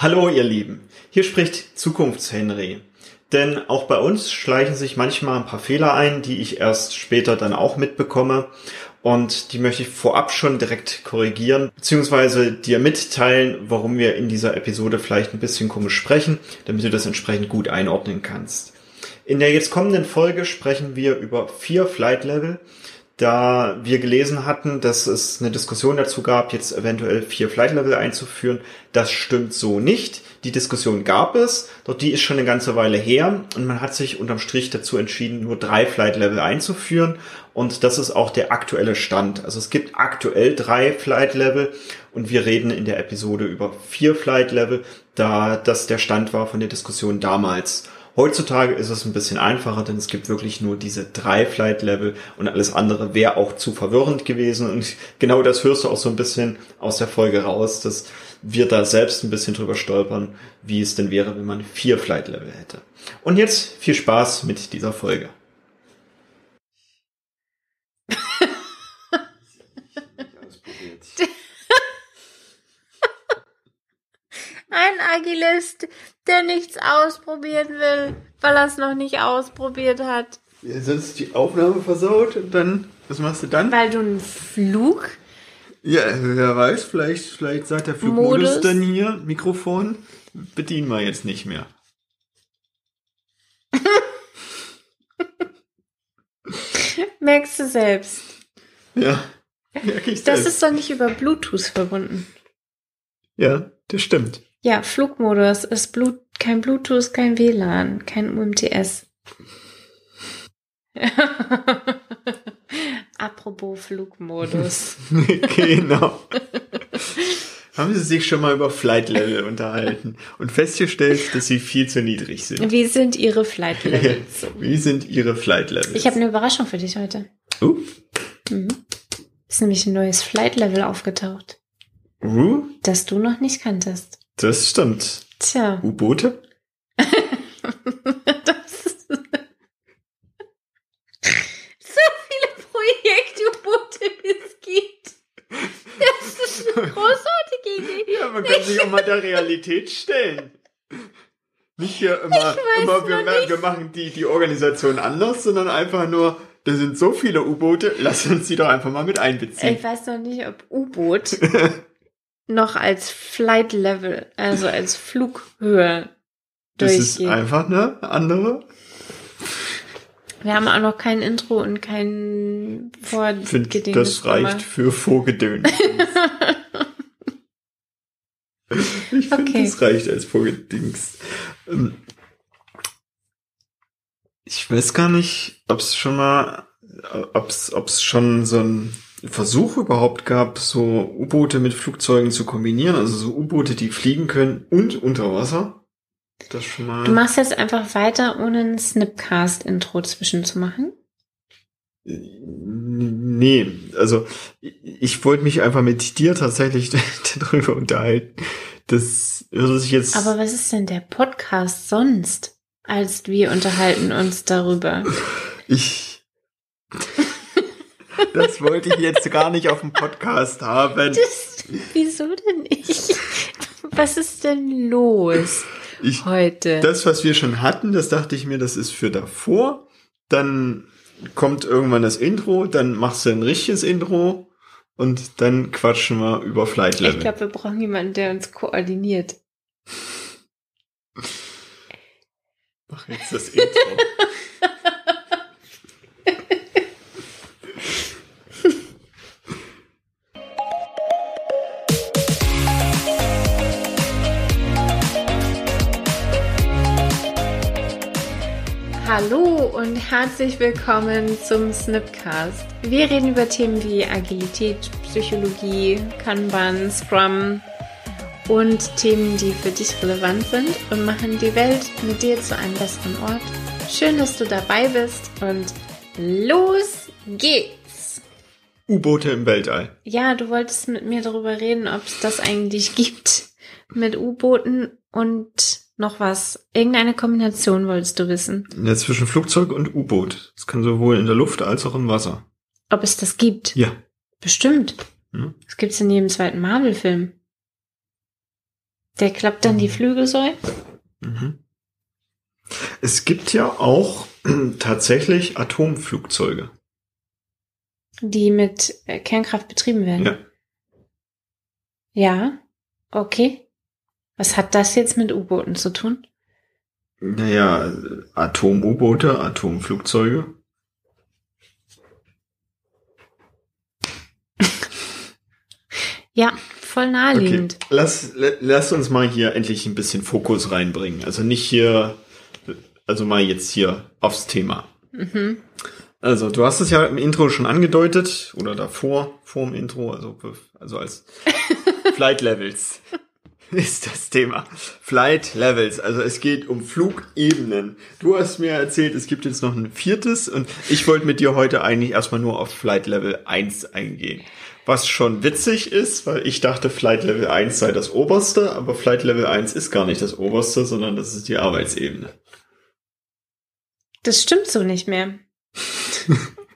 Hallo ihr Lieben, hier spricht Zukunftshenry. Denn auch bei uns schleichen sich manchmal ein paar Fehler ein, die ich erst später dann auch mitbekomme. Und die möchte ich vorab schon direkt korrigieren, beziehungsweise dir mitteilen, warum wir in dieser Episode vielleicht ein bisschen komisch sprechen, damit du das entsprechend gut einordnen kannst. In der jetzt kommenden Folge sprechen wir über vier Flight Level, da wir gelesen hatten, dass es eine Diskussion dazu gab, jetzt eventuell vier Flight Level einzuführen. Das stimmt so nicht. Die Diskussion gab es, doch die ist schon eine ganze Weile her und man hat sich unterm Strich dazu entschieden, nur drei Flight Level einzuführen und das ist auch der aktuelle Stand. Also es gibt aktuell drei Flight Level und wir reden in der Episode über vier Flight Level, da das der Stand war von der Diskussion damals. Heutzutage ist es ein bisschen einfacher, denn es gibt wirklich nur diese drei Flight Level und alles andere wäre auch zu verwirrend gewesen. Und genau das hörst du auch so ein bisschen aus der Folge raus, dass wir da selbst ein bisschen drüber stolpern, wie es denn wäre, wenn man vier Flight Level hätte. Und jetzt viel Spaß mit dieser Folge. Ein Agilist, der nichts ausprobieren will, weil er es noch nicht ausprobiert hat. Ja, sonst die Aufnahme versaut und dann, was machst du dann? Weil du einen Flug. Ja, wer weiß, vielleicht, vielleicht sagt der Flugmodus Modus. dann hier, Mikrofon, bedienen wir jetzt nicht mehr. Merkst du selbst. Ja, Das selbst. ist doch nicht über Bluetooth verbunden. Ja, das stimmt. Ja, Flugmodus ist Blut kein Bluetooth, kein WLAN, kein UMTS. Apropos Flugmodus. genau. Haben Sie sich schon mal über Flight Level unterhalten und festgestellt, dass sie viel zu niedrig sind? Wie sind Ihre Flight Levels? Wie sind Ihre Flight Levels? Ich habe eine Überraschung für dich heute. Uh, Mhm. Ist nämlich ein neues Flight Level aufgetaucht, uh, das du noch nicht kanntest. Das stimmt. Tja. U-Boote? das ist so viele Projekte-U-Boote, wie es gibt. Das ist eine großartige Idee. Ja, man kann sich auch mal der Realität stellen. Nicht hier immer, immer wir, nicht. wir machen die, die Organisation anders, sondern einfach nur, da sind so viele U-Boote, lass uns die doch einfach mal mit einbeziehen. Ich weiß noch nicht, ob U-Boot noch als Flight Level, also als Flughöhe das ist durchgeht. einfach eine andere. Wir haben auch noch kein Intro und kein Ich finde, Vorgeding. das reicht für Vorgedöns. ich finde, Okay. das reicht als Vorgedings. Ähm, Ich weiß gar nicht, ob es schon mal, ob es schon so einen Versuch überhaupt gab, so U-Boote mit Flugzeugen zu kombinieren, also so U-Boote, die fliegen können und unter Wasser. Das schon mal. Du machst jetzt einfach weiter, ohne ein Snipcast-Intro zwischen zu machen. Nee, also ich, ich wollte mich einfach mit dir tatsächlich darüber unterhalten. Das würde sich jetzt. Aber was ist denn der Podcast sonst, als wir unterhalten uns darüber? ich. Das wollte ich jetzt gar nicht auf dem Podcast haben. Das, wieso denn nicht? Was ist denn los Ich, heute? das, was wir schon hatten, das dachte ich mir, das ist für davor. Dann kommt irgendwann das Intro, dann machst du ein richtiges Intro und dann quatschen wir über Flight ich Level. glaube, wir brauchen jemanden, der uns koordiniert. Mach jetzt das Intro. Hallo und herzlich willkommen zum Snipcast. Wir reden über Themen wie Agilität, Psychologie, Kanban, Scrum und Themen, die für dich relevant sind und machen die Welt mit dir zu einem besseren Ort. Schön, dass du dabei bist und los geht's! U-Boote im Weltall. Ja, du wolltest mit mir darüber reden, ob es das eigentlich gibt mit U-Booten und noch was. Irgendeine Kombination wolltest du wissen. Ja, zwischen Flugzeug und U-Boot. Das kann sowohl in der Luft als auch im Wasser. Ob es das gibt? Ja. Bestimmt. Hm? Das gibt's in jedem zweiten Marvel-Film. Der klappt dann die Flügel so. Mhm. Es gibt ja auch tatsächlich Atomflugzeuge. Die mit äh, Kernkraft betrieben werden. Ja. Ja. Okay. Was hat das jetzt mit U-Booten zu tun? Naja, Atom-U-Boote, Atomflugzeuge. Ja, voll naheliegend. Okay. Lass, lass uns mal hier endlich ein bisschen Fokus reinbringen. Also nicht hier, also mal jetzt hier aufs Thema. Mhm. Also du hast es ja im Intro schon angedeutet oder davor, vor dem Intro, also, also als Flight Levels ist das Thema. Flight Levels, also es geht um Flugebenen. Du hast mir erzählt, es gibt jetzt noch ein viertes und ich wollte mit dir heute eigentlich erstmal nur auf Flight Level 1 eingehen. Was schon witzig ist, weil ich dachte, Flight Level 1 sei das oberste, aber Flight Level 1 ist gar nicht das oberste, sondern das ist die Arbeitsebene. Das stimmt so nicht mehr.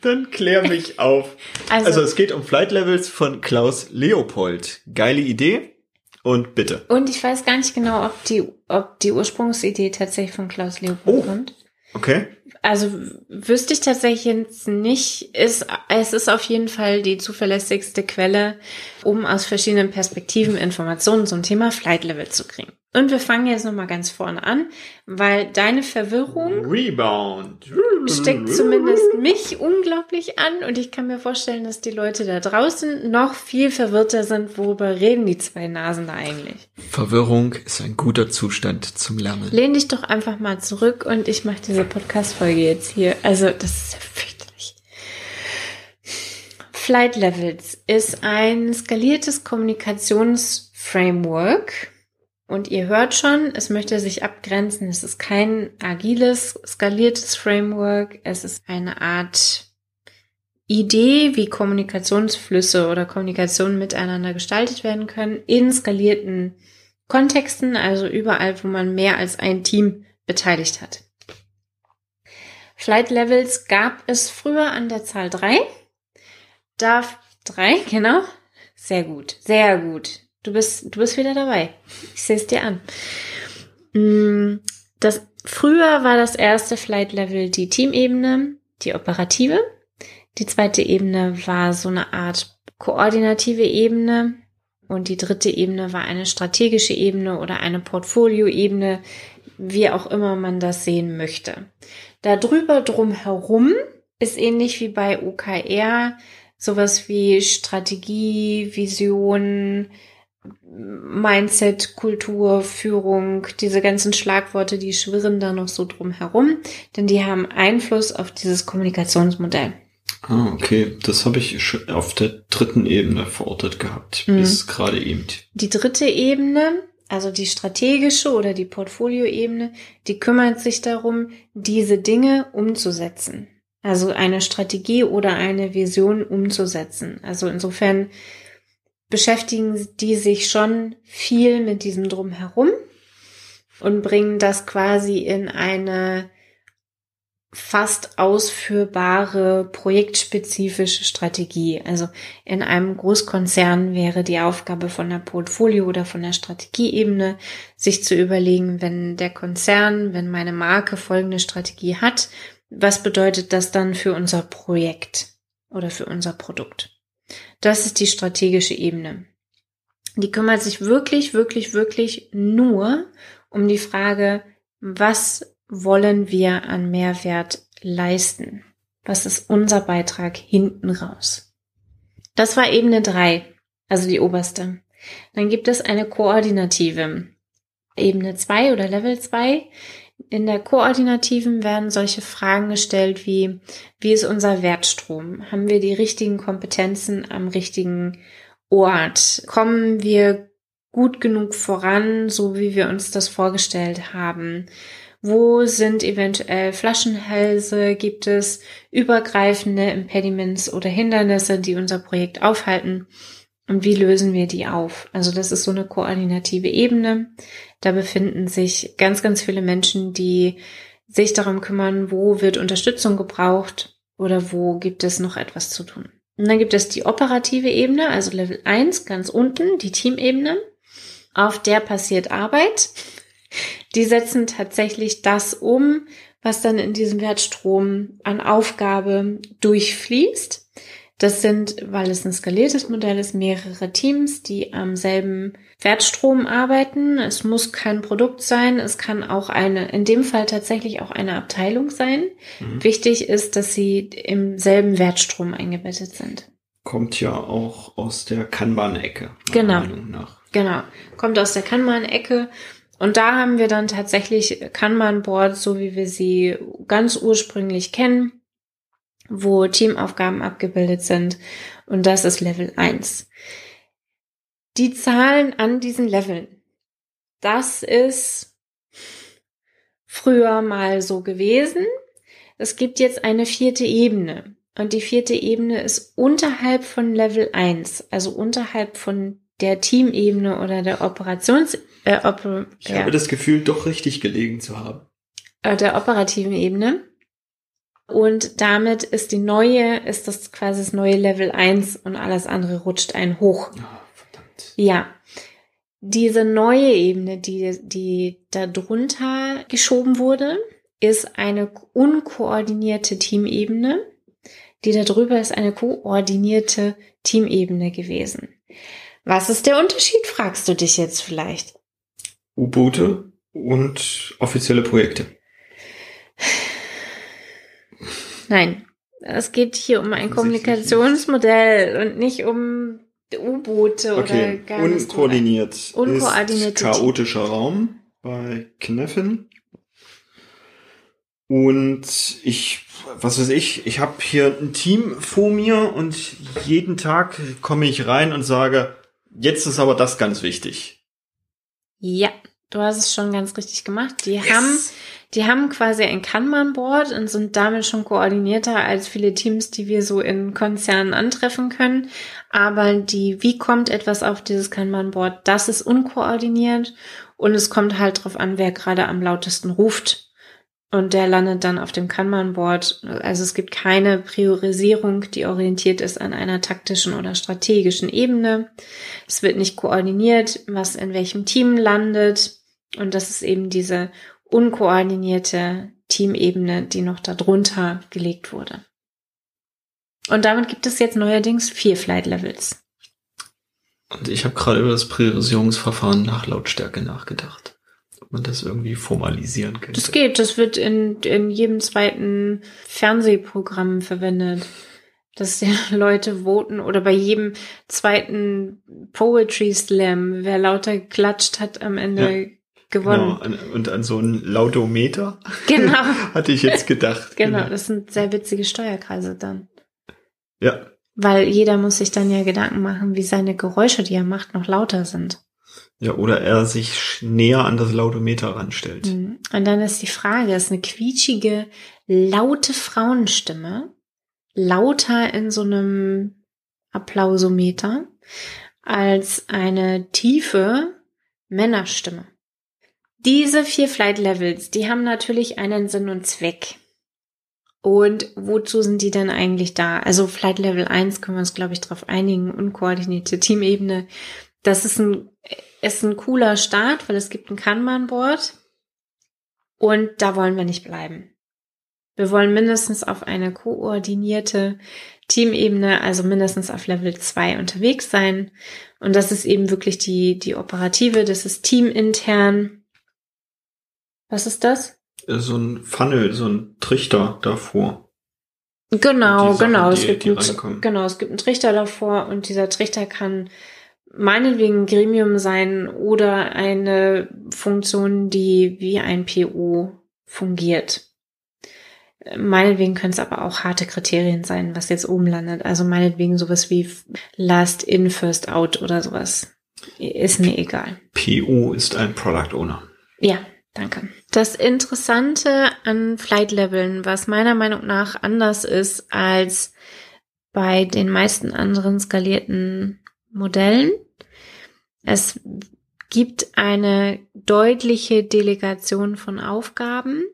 Dann klär mich auf. Also, also, es geht um Flight Levels von Klaus Leopold. Geile Idee und bitte. Und ich weiß gar nicht genau, ob die, ob die Ursprungsidee tatsächlich von Klaus Leopold oh. kommt. Okay. Also wüsste ich tatsächlich jetzt nicht. Ist, es ist auf jeden Fall die zuverlässigste Quelle, um aus verschiedenen Perspektiven Informationen zum Thema Flight Level zu kriegen. Und wir fangen jetzt nochmal ganz vorne an, weil deine Verwirrung Rebound steckt zumindest mich unglaublich an und ich kann mir vorstellen, dass die Leute da draußen noch viel verwirrter sind, worüber reden die zwei Nasen da eigentlich. Verwirrung ist ein guter Zustand zum Lernen. Lehn dich doch einfach mal zurück und ich mache diese Podcast-Folge jetzt hier. Also, das ist fürchterlich. Flight Levels ist ein skaliertes Kommunikationsframework und ihr hört schon, es möchte sich abgrenzen. Es ist kein agiles, skaliertes Framework. Es ist eine Art Idee, wie Kommunikationsflüsse oder Kommunikation miteinander gestaltet werden können in skalierten Kontexten, also überall, wo man mehr als ein Team beteiligt hat. Flight Levels gab es früher an der Zahl drei. Darf drei, genau. Sehr gut, sehr gut. Du bist, du bist wieder dabei. Ich sehe es dir an. Mm, das, früher war das erste Flight Level die Teamebene, die operative. Die zweite Ebene war so eine Art koordinative Ebene. Und die dritte Ebene war eine strategische Ebene oder eine Portfolioebene, wie auch immer man das sehen möchte. Darüber drumherum ist ähnlich wie bei OKR sowas wie Strategie, Vision, Mindset, Kultur, Führung, diese ganzen Schlagworte, die schwirren da noch so drum herum, denn die haben Einfluss auf dieses Kommunikationsmodell. Ah, okay. Das habe ich auf der dritten Ebene verortet gehabt, mhm. bis gerade eben. Die dritte Ebene, also die strategische oder die Portfolioebene, die kümmert sich darum, diese Dinge umzusetzen. Also eine Strategie oder eine Vision umzusetzen. Also insofern beschäftigen die sich schon viel mit diesem Drumherum und bringen das quasi in eine fast ausführbare projektspezifische Strategie. Also in einem Großkonzern wäre die Aufgabe von der Portfolio oder von der Strategieebene, sich zu überlegen, wenn der Konzern, wenn meine Marke folgende Strategie hat, was bedeutet das dann für unser Projekt oder für unser Produkt? Das ist die strategische Ebene. Die kümmert sich wirklich, wirklich, wirklich nur um die Frage, was wollen wir an Mehrwert leisten? Was ist unser Beitrag hinten raus? Das war Ebene drei, also die oberste. Dann gibt es eine koordinative. Ebene zwei oder Level zwei. In der Koordinativen werden solche Fragen gestellt wie, wie ist unser Wertstrom? Haben wir die richtigen Kompetenzen am richtigen Ort? Kommen wir gut genug voran, so wie wir uns das vorgestellt haben? Wo sind eventuell Flaschenhälse? Gibt es übergreifende Impediments oder Hindernisse, die unser Projekt aufhalten? Und wie lösen wir die auf? Also das ist so eine koordinative Ebene. Da befinden sich ganz, ganz viele Menschen, die sich darum kümmern, wo wird Unterstützung gebraucht oder wo gibt es noch etwas zu tun. Und dann gibt es die operative Ebene, also Level 1 ganz unten, die Teamebene. auf der passiert Arbeit. Die setzen tatsächlich das um, was dann in diesem Wertstrom an Aufgabe durchfließt. Das sind, weil es ein skaliertes Modell ist, mehrere Teams, die am selben Wertstrom arbeiten. Es muss kein Produkt sein, es kann auch eine, in dem Fall tatsächlich auch eine Abteilung sein. Mhm. Wichtig ist, dass sie im selben Wertstrom eingebettet sind. Kommt ja auch aus der Kanban-Ecke. Genau. Genau. Kommt aus der Kanban-Ecke. Und da haben wir dann tatsächlich Kanban-Boards, so wie wir sie ganz ursprünglich kennen wo Teamaufgaben abgebildet sind. Und das ist Level 1. Die Zahlen an diesen Leveln. Das ist früher mal so gewesen. Es gibt jetzt eine vierte Ebene. Und die vierte Ebene ist unterhalb von Level 1, also unterhalb von der Teamebene oder der Operations... Äh, Oper ich ja, habe das Gefühl, doch richtig gelegen zu haben. Äh, der operativen Ebene. Und damit ist die neue, ist das quasi das neue Level 1 und alles andere rutscht ein hoch. Oh, verdammt. Ja. Diese neue Ebene, die, die da drunter geschoben wurde, ist eine unkoordinierte Teamebene. Die da drüber ist eine koordinierte Teamebene gewesen. Was ist der Unterschied, fragst du dich jetzt vielleicht? U-Boote und offizielle Projekte. Nein, es geht hier um ein Kommunikationsmodell und nicht um U-Boote okay. oder gar Unkoordiniert. Unkoordiniert. chaotischer Raum bei Kneffen. Und ich, was weiß ich, ich habe hier ein Team vor mir und jeden Tag komme ich rein und sage, jetzt ist aber das ganz wichtig. Ja, du hast es schon ganz richtig gemacht. Die yes. haben die haben quasi ein Kanban-Board und sind damit schon koordinierter als viele Teams, die wir so in Konzernen antreffen können. Aber die, wie kommt etwas auf dieses Kanban-Board, das ist unkoordiniert und es kommt halt drauf an, wer gerade am lautesten ruft. Und der landet dann auf dem Kanban-Board. Also es gibt keine Priorisierung, die orientiert ist an einer taktischen oder strategischen Ebene. Es wird nicht koordiniert, was in welchem Team landet. Und das ist eben diese unkoordinierte Teamebene, die noch darunter gelegt wurde. Und damit gibt es jetzt neuerdings vier Flight Levels. Und ich habe gerade über das Priorisierungsverfahren nach Lautstärke nachgedacht. Ob man das irgendwie formalisieren könnte. Das geht, das wird in, in jedem zweiten Fernsehprogramm verwendet. Dass ja Leute voten oder bei jedem zweiten Poetry Slam, wer lauter geklatscht hat am Ende, ja gewonnen. Genau, und an so ein Lautometer. Genau. Hatte ich jetzt gedacht. genau, genau, das sind sehr witzige Steuerkreise dann. Ja. Weil jeder muss sich dann ja Gedanken machen, wie seine Geräusche, die er macht, noch lauter sind. Ja, oder er sich näher an das Lautometer ranstellt. Mhm. Und dann ist die Frage, ist eine quietschige, laute Frauenstimme lauter in so einem Applausometer als eine tiefe Männerstimme? Diese vier Flight Levels, die haben natürlich einen Sinn und Zweck. Und wozu sind die denn eigentlich da? Also Flight Level 1 können wir uns, glaube ich, darauf einigen, unkoordinierte Teamebene. Das ist ein, ist ein cooler Start, weil es gibt ein Kanban-Board. Und da wollen wir nicht bleiben. Wir wollen mindestens auf eine koordinierte Teamebene, also mindestens auf Level 2 unterwegs sein. Und das ist eben wirklich die, die operative, das ist teamintern was ist das? Äh, so ein Funnel, so ein Trichter davor. Genau, Sachen, genau. es gibt ein, genau, es gibt einen Trichter davor und dieser Trichter kann meinetwegen ein Gremium sein oder eine Funktion, die wie ein PO fungiert. Meinetwegen können es aber auch harte Kriterien sein, was jetzt oben landet. Also meinetwegen sowas wie Last in, First out oder sowas. Ist mir egal. PO ist ein Product Owner. Ja, Danke. Das Interessante an Flight-Leveln, was meiner Meinung nach anders ist als bei den meisten anderen skalierten Modellen, es gibt eine deutliche Delegation von Aufgaben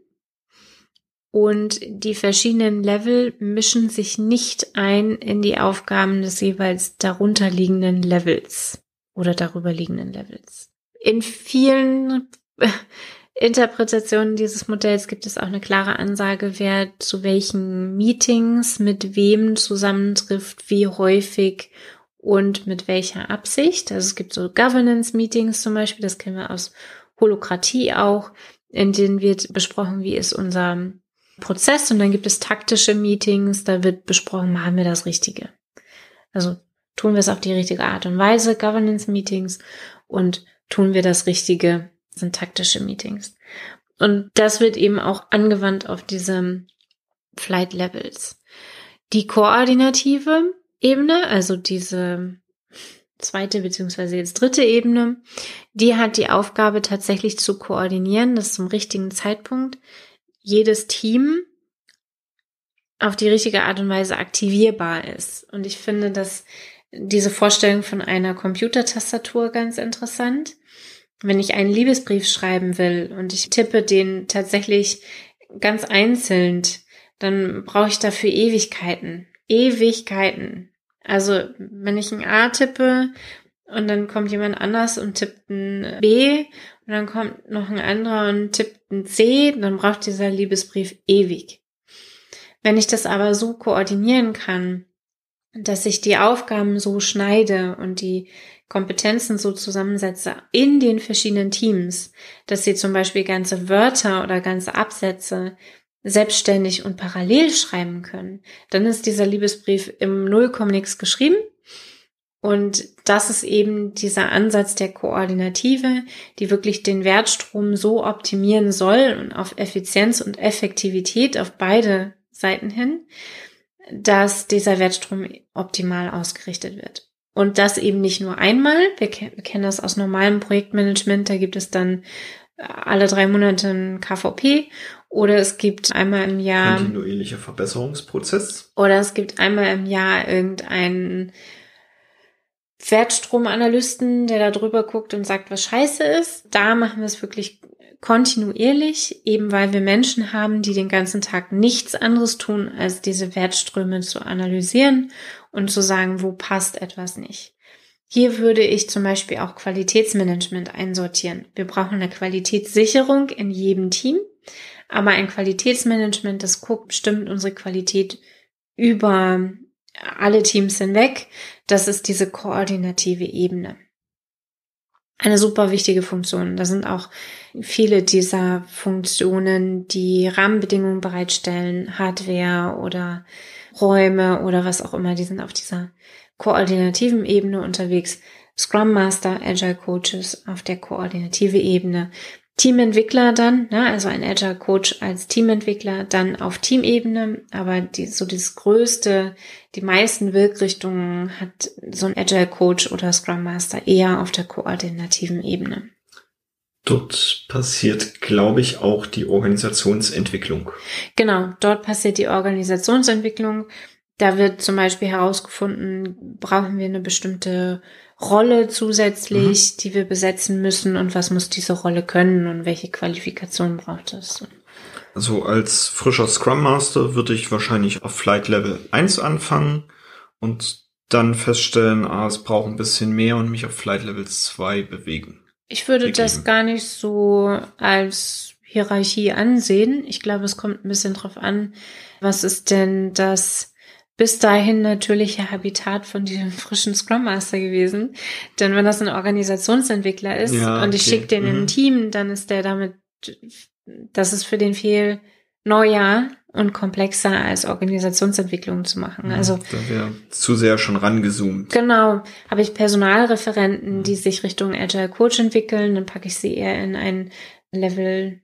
und die verschiedenen Level mischen sich nicht ein in die Aufgaben des jeweils darunterliegenden Levels oder darüber liegenden Levels. In vielen Interpretationen dieses Modells gibt es auch eine klare Ansage, wer zu welchen Meetings mit wem zusammentrifft, wie häufig und mit welcher Absicht. Also es gibt so Governance-Meetings zum Beispiel, das kennen wir aus Holokratie auch, in denen wird besprochen, wie ist unser Prozess und dann gibt es taktische Meetings, da wird besprochen, machen wir das Richtige. Also tun wir es auf die richtige Art und Weise, Governance-Meetings und tun wir das Richtige sind taktische Meetings. Und das wird eben auch angewandt auf diese Flight Levels. Die koordinative Ebene, also diese zweite beziehungsweise jetzt dritte Ebene, die hat die Aufgabe tatsächlich zu koordinieren, dass zum richtigen Zeitpunkt jedes Team auf die richtige Art und Weise aktivierbar ist. Und ich finde, dass diese Vorstellung von einer Computertastatur ganz interessant wenn ich einen Liebesbrief schreiben will und ich tippe den tatsächlich ganz einzeln, dann brauche ich dafür Ewigkeiten. Ewigkeiten. Also, wenn ich ein A tippe und dann kommt jemand anders und tippt ein B und dann kommt noch ein anderer und tippt ein C, dann braucht dieser Liebesbrief ewig. Wenn ich das aber so koordinieren kann, dass ich die Aufgaben so schneide und die Kompetenzen so zusammensetze in den verschiedenen Teams, dass sie zum Beispiel ganze Wörter oder ganze Absätze selbstständig und parallel schreiben können, dann ist dieser Liebesbrief im Nullkomnix geschrieben. Und das ist eben dieser Ansatz der Koordinative, die wirklich den Wertstrom so optimieren soll und auf Effizienz und Effektivität auf beide Seiten hin, dass dieser Wertstrom optimal ausgerichtet wird. Und das eben nicht nur einmal. Wir, wir kennen das aus normalem Projektmanagement. Da gibt es dann äh, alle drei Monate ein KVP oder es gibt einmal im Jahr kontinuierlicher Verbesserungsprozess oder es gibt einmal im Jahr irgendeinen Wertstromanalysten, der da drüber guckt und sagt, was scheiße ist. Da machen wir es wirklich kontinuierlich, eben weil wir Menschen haben, die den ganzen Tag nichts anderes tun, als diese Wertströme zu analysieren und zu sagen, wo passt etwas nicht. Hier würde ich zum Beispiel auch Qualitätsmanagement einsortieren. Wir brauchen eine Qualitätssicherung in jedem Team, aber ein Qualitätsmanagement, das guckt, bestimmt unsere Qualität über alle Teams hinweg. Das ist diese koordinative Ebene eine super wichtige Funktion. Da sind auch viele dieser Funktionen, die Rahmenbedingungen bereitstellen, Hardware oder Räume oder was auch immer, die sind auf dieser koordinativen Ebene unterwegs. Scrum Master, Agile Coaches auf der koordinative Ebene. Teamentwickler dann, ne, also ein Agile Coach als Teamentwickler, dann auf Teamebene, aber die, so das größte, die meisten Wirkrichtungen hat so ein Agile Coach oder Scrum Master eher auf der koordinativen Ebene. Dort passiert, glaube ich, auch die Organisationsentwicklung. Genau, dort passiert die Organisationsentwicklung. Da wird zum Beispiel herausgefunden, brauchen wir eine bestimmte Rolle zusätzlich, mhm. die wir besetzen müssen und was muss diese Rolle können und welche Qualifikation braucht es. Also als frischer Scrum Master würde ich wahrscheinlich auf Flight Level 1 anfangen und dann feststellen, ah, es braucht ein bisschen mehr und mich auf Flight Level 2 bewegen. Ich würde begeben. das gar nicht so als Hierarchie ansehen. Ich glaube, es kommt ein bisschen drauf an, was ist denn das bis dahin natürliche Habitat von diesem frischen Scrum Master gewesen. Denn wenn das ein Organisationsentwickler ist ja, und ich okay. schicke den mhm. in ein mhm. Team, dann ist der damit, das ist für den viel neuer und komplexer als Organisationsentwicklung zu machen. Also da wäre zu sehr schon rangezoomt. Genau, habe ich Personalreferenten, die sich Richtung Agile Coach entwickeln, dann packe ich sie eher in ein Level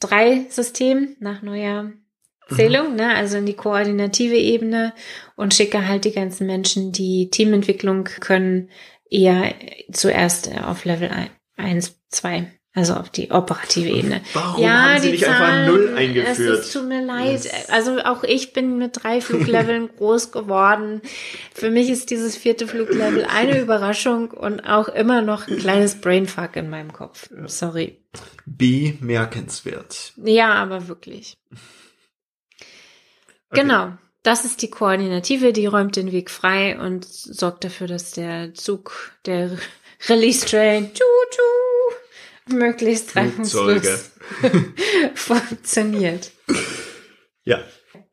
3 System nach neuer Zählung, mhm. ne, also in die koordinative Ebene und schicke halt die ganzen Menschen, die Teamentwicklung können, eher zuerst auf Level 1, 2. Also auf die operative Ebene. Warum ja, haben Sie die nicht Zahlen, einfach null eingeführt? Es tut mir leid. Yes. Also auch ich bin mit drei Flugleveln groß geworden. Für mich ist dieses vierte Fluglevel eine Überraschung und auch immer noch ein kleines Brainfuck in meinem Kopf. Sorry. Bemerkenswert. Ja, aber wirklich. Okay. Genau. Das ist die Koordinative, die räumt den Weg frei und sorgt dafür, dass der Zug, der Release Train, tschu, tschu, möglichst reibungslos funktioniert. Ja.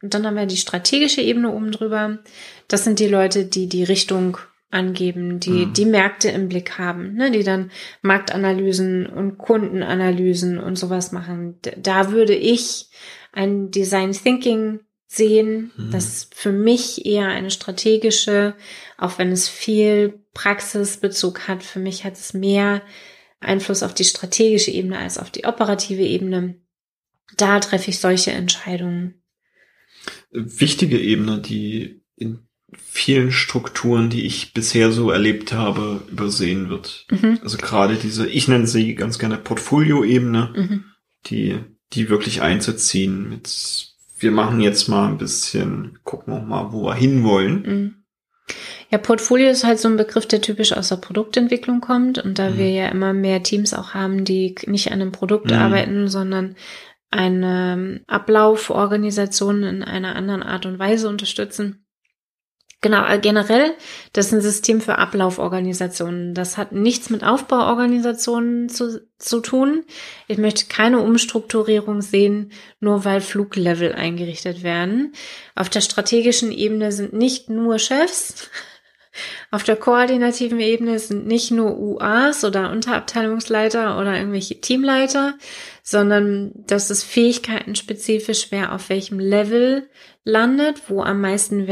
Und dann haben wir die strategische Ebene oben drüber. Das sind die Leute, die die Richtung angeben, die mhm. die Märkte im Blick haben, ne, die dann Marktanalysen und Kundenanalysen und sowas machen. Da würde ich ein Design Thinking sehen, mhm. das für mich eher eine strategische, auch wenn es viel Praxisbezug hat, für mich hat es mehr Einfluss auf die strategische Ebene als auf die operative Ebene. Da treffe ich solche Entscheidungen. Wichtige Ebene, die in vielen Strukturen, die ich bisher so erlebt habe, übersehen wird. Mhm. Also gerade diese, ich nenne sie ganz gerne Portfolio-Ebene, mhm. die, die wirklich einzuziehen mit, wir machen jetzt mal ein bisschen, gucken wir mal, wo wir hinwollen. Mhm. Ja, Portfolio ist halt so ein Begriff, der typisch aus der Produktentwicklung kommt. Und da mhm. wir ja immer mehr Teams auch haben, die nicht an einem Produkt mhm. arbeiten, sondern eine Ablauforganisation in einer anderen Art und Weise unterstützen, Genau, äh, generell, das ist ein System für Ablauforganisationen. Das hat nichts mit Aufbauorganisationen zu, zu tun. Ich möchte keine Umstrukturierung sehen, nur weil Fluglevel eingerichtet werden. Auf der strategischen Ebene sind nicht nur Chefs. Auf der koordinativen Ebene sind nicht nur UAs oder Unterabteilungsleiter oder irgendwelche Teamleiter, sondern das ist fähigkeitenspezifisch, wer auf welchem Level landet, wo am meisten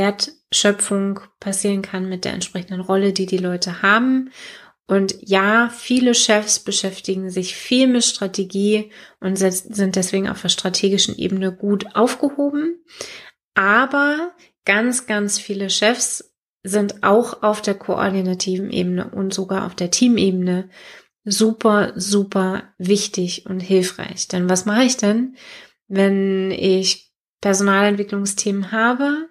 Wertschöpfung passieren kann mit der entsprechenden Rolle, die die Leute haben. Und ja, viele Chefs beschäftigen sich viel mit Strategie und sind deswegen auf der strategischen Ebene gut aufgehoben. Aber ganz, ganz viele Chefs sind auch auf der koordinativen Ebene und sogar auf der Teamebene super, super wichtig und hilfreich. Denn was mache ich denn, wenn ich Personalentwicklungsthemen habe,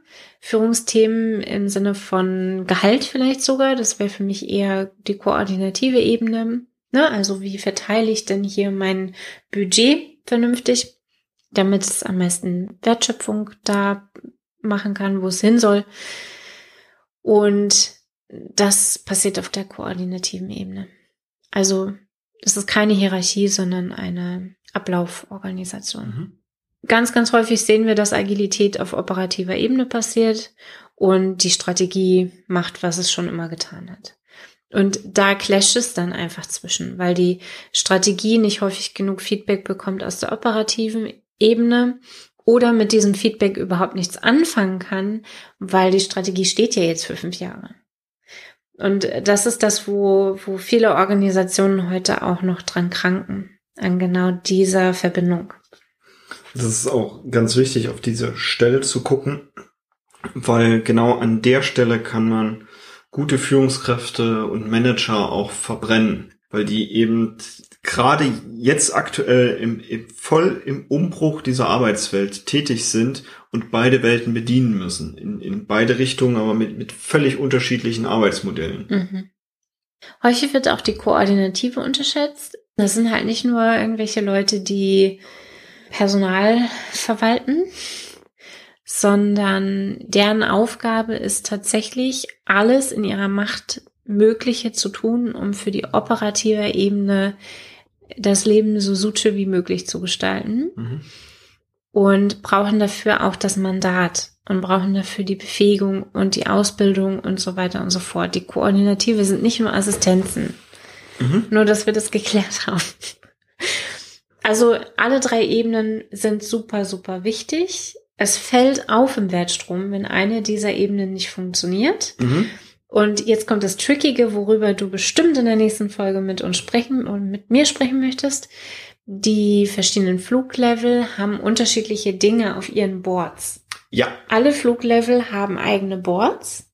Führungsthemen im Sinne von Gehalt vielleicht sogar, das wäre für mich eher die koordinative Ebene. Ne? Also wie verteile ich denn hier mein Budget vernünftig, damit es am meisten Wertschöpfung da machen kann, wo es hin soll. Und das passiert auf der koordinativen Ebene. Also es ist keine Hierarchie, sondern eine Ablauforganisation. Mhm. Ganz, ganz häufig sehen wir, dass Agilität auf operativer Ebene passiert und die Strategie macht, was es schon immer getan hat. Und da clasht es dann einfach zwischen, weil die Strategie nicht häufig genug Feedback bekommt aus der operativen Ebene oder mit diesem Feedback überhaupt nichts anfangen kann, weil die Strategie steht ja jetzt für fünf Jahre. Und das ist das, wo, wo viele Organisationen heute auch noch dran kranken, an genau dieser Verbindung. Das ist auch ganz wichtig, auf diese Stelle zu gucken, weil genau an der Stelle kann man gute Führungskräfte und Manager auch verbrennen, weil die eben gerade jetzt aktuell im, im, voll im Umbruch dieser Arbeitswelt tätig sind und beide Welten bedienen müssen. In, in beide Richtungen, aber mit, mit völlig unterschiedlichen Arbeitsmodellen. Mhm. Häufig wird auch die Koordinative unterschätzt. Das sind halt nicht nur irgendwelche Leute, die Personal verwalten, sondern deren Aufgabe ist tatsächlich alles in ihrer Macht Mögliche zu tun, um für die operative Ebene das Leben so suche wie möglich zu gestalten. Mhm. Und brauchen dafür auch das Mandat und brauchen dafür die Befähigung und die Ausbildung und so weiter und so fort. Die Koordinative sind nicht nur Assistenzen. Mhm. Nur, dass wir das geklärt haben. Also alle drei Ebenen sind super, super wichtig. Es fällt auf im Wertstrom, wenn eine dieser Ebenen nicht funktioniert. Mhm. Und jetzt kommt das Trickige, worüber du bestimmt in der nächsten Folge mit uns sprechen und mit mir sprechen möchtest. Die verschiedenen Fluglevel haben unterschiedliche Dinge auf ihren Boards. Ja. Alle Fluglevel haben eigene Boards.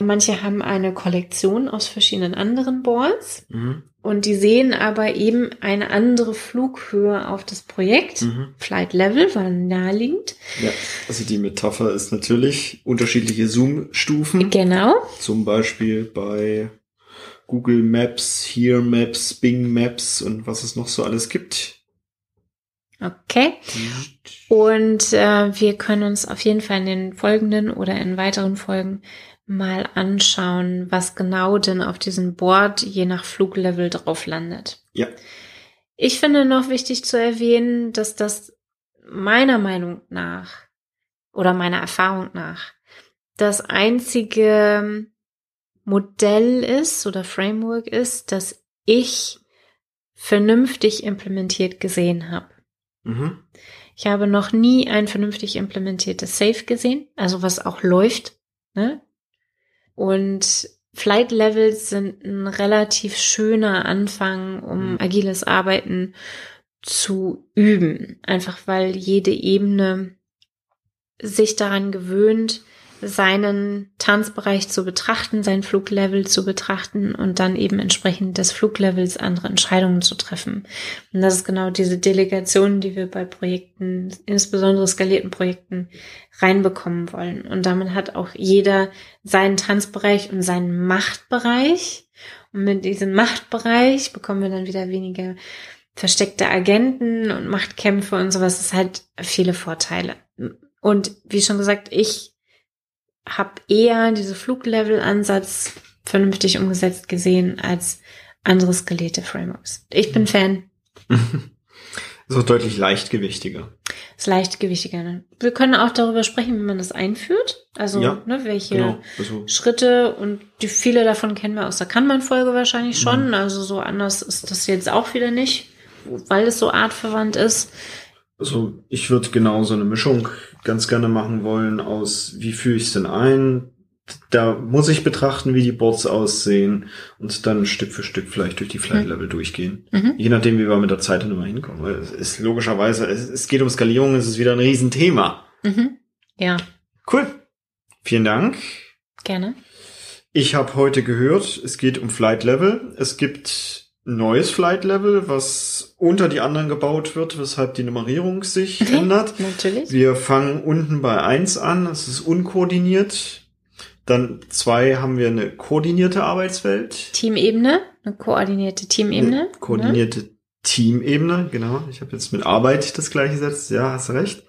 Manche haben eine Kollektion aus verschiedenen anderen Boards. Mhm. Und die sehen aber eben eine andere Flughöhe auf das Projekt. Mhm. Flight Level war naheliegend. Ja, also die Metapher ist natürlich unterschiedliche Zoom-Stufen. Genau. Zum Beispiel bei Google Maps, Here Maps, Bing Maps und was es noch so alles gibt. Okay. Und äh, wir können uns auf jeden Fall in den folgenden oder in weiteren Folgen mal anschauen, was genau denn auf diesem Board je nach Fluglevel drauf landet. Ja. Ich finde noch wichtig zu erwähnen, dass das meiner Meinung nach oder meiner Erfahrung nach das einzige Modell ist oder Framework ist, das ich vernünftig implementiert gesehen habe. Mhm. Ich habe noch nie ein vernünftig implementiertes Safe gesehen, also was auch läuft. Ne? Und Flight Levels sind ein relativ schöner Anfang, um mhm. agiles Arbeiten zu üben. Einfach weil jede Ebene sich daran gewöhnt, seinen Tanzbereich zu betrachten, sein Fluglevel zu betrachten und dann eben entsprechend des Fluglevels andere Entscheidungen zu treffen. Und das ist genau diese Delegation, die wir bei Projekten, insbesondere skalierten Projekten, reinbekommen wollen. Und damit hat auch jeder seinen Tanzbereich und seinen Machtbereich. Und mit diesem Machtbereich bekommen wir dann wieder weniger versteckte Agenten und Machtkämpfe und sowas. Das halt viele Vorteile. Und wie schon gesagt, ich habe eher diese Fluglevel-Ansatz vernünftig umgesetzt gesehen als andere skalierte Frameworks. Ich bin Fan. so deutlich leichtgewichtiger. Ist leichtgewichtiger. Ne? Wir können auch darüber sprechen, wie man das einführt. Also, ja, ne, welche genau. also. Schritte und die viele davon kennen wir aus der Kanban-Folge wahrscheinlich schon. Mhm. Also so anders ist das jetzt auch wieder nicht, weil es so artverwandt ist. Also ich würde genau so eine Mischung ganz gerne machen wollen aus, wie führe ich es denn ein? Da muss ich betrachten, wie die Boards aussehen und dann Stück für Stück vielleicht durch die Flight Level mhm. durchgehen. Mhm. Je nachdem, wie wir mit der Zeit dann immer hinkommen. Weil es ist logischerweise, es, es geht um Skalierung, es ist wieder ein Riesenthema. Mhm. Ja. Cool. Vielen Dank. Gerne. Ich habe heute gehört, es geht um Flight Level. Es gibt neues Flight Level, was unter die anderen gebaut wird, weshalb die Nummerierung sich mhm, ändert. Natürlich. Wir fangen unten bei eins an, es ist unkoordiniert. Dann zwei haben wir eine koordinierte Arbeitswelt. Teamebene, eine koordinierte Teamebene. Eine koordinierte ne? Teamebene, genau. Ich habe jetzt mit Arbeit das gleiche gesetzt. Ja, hast recht.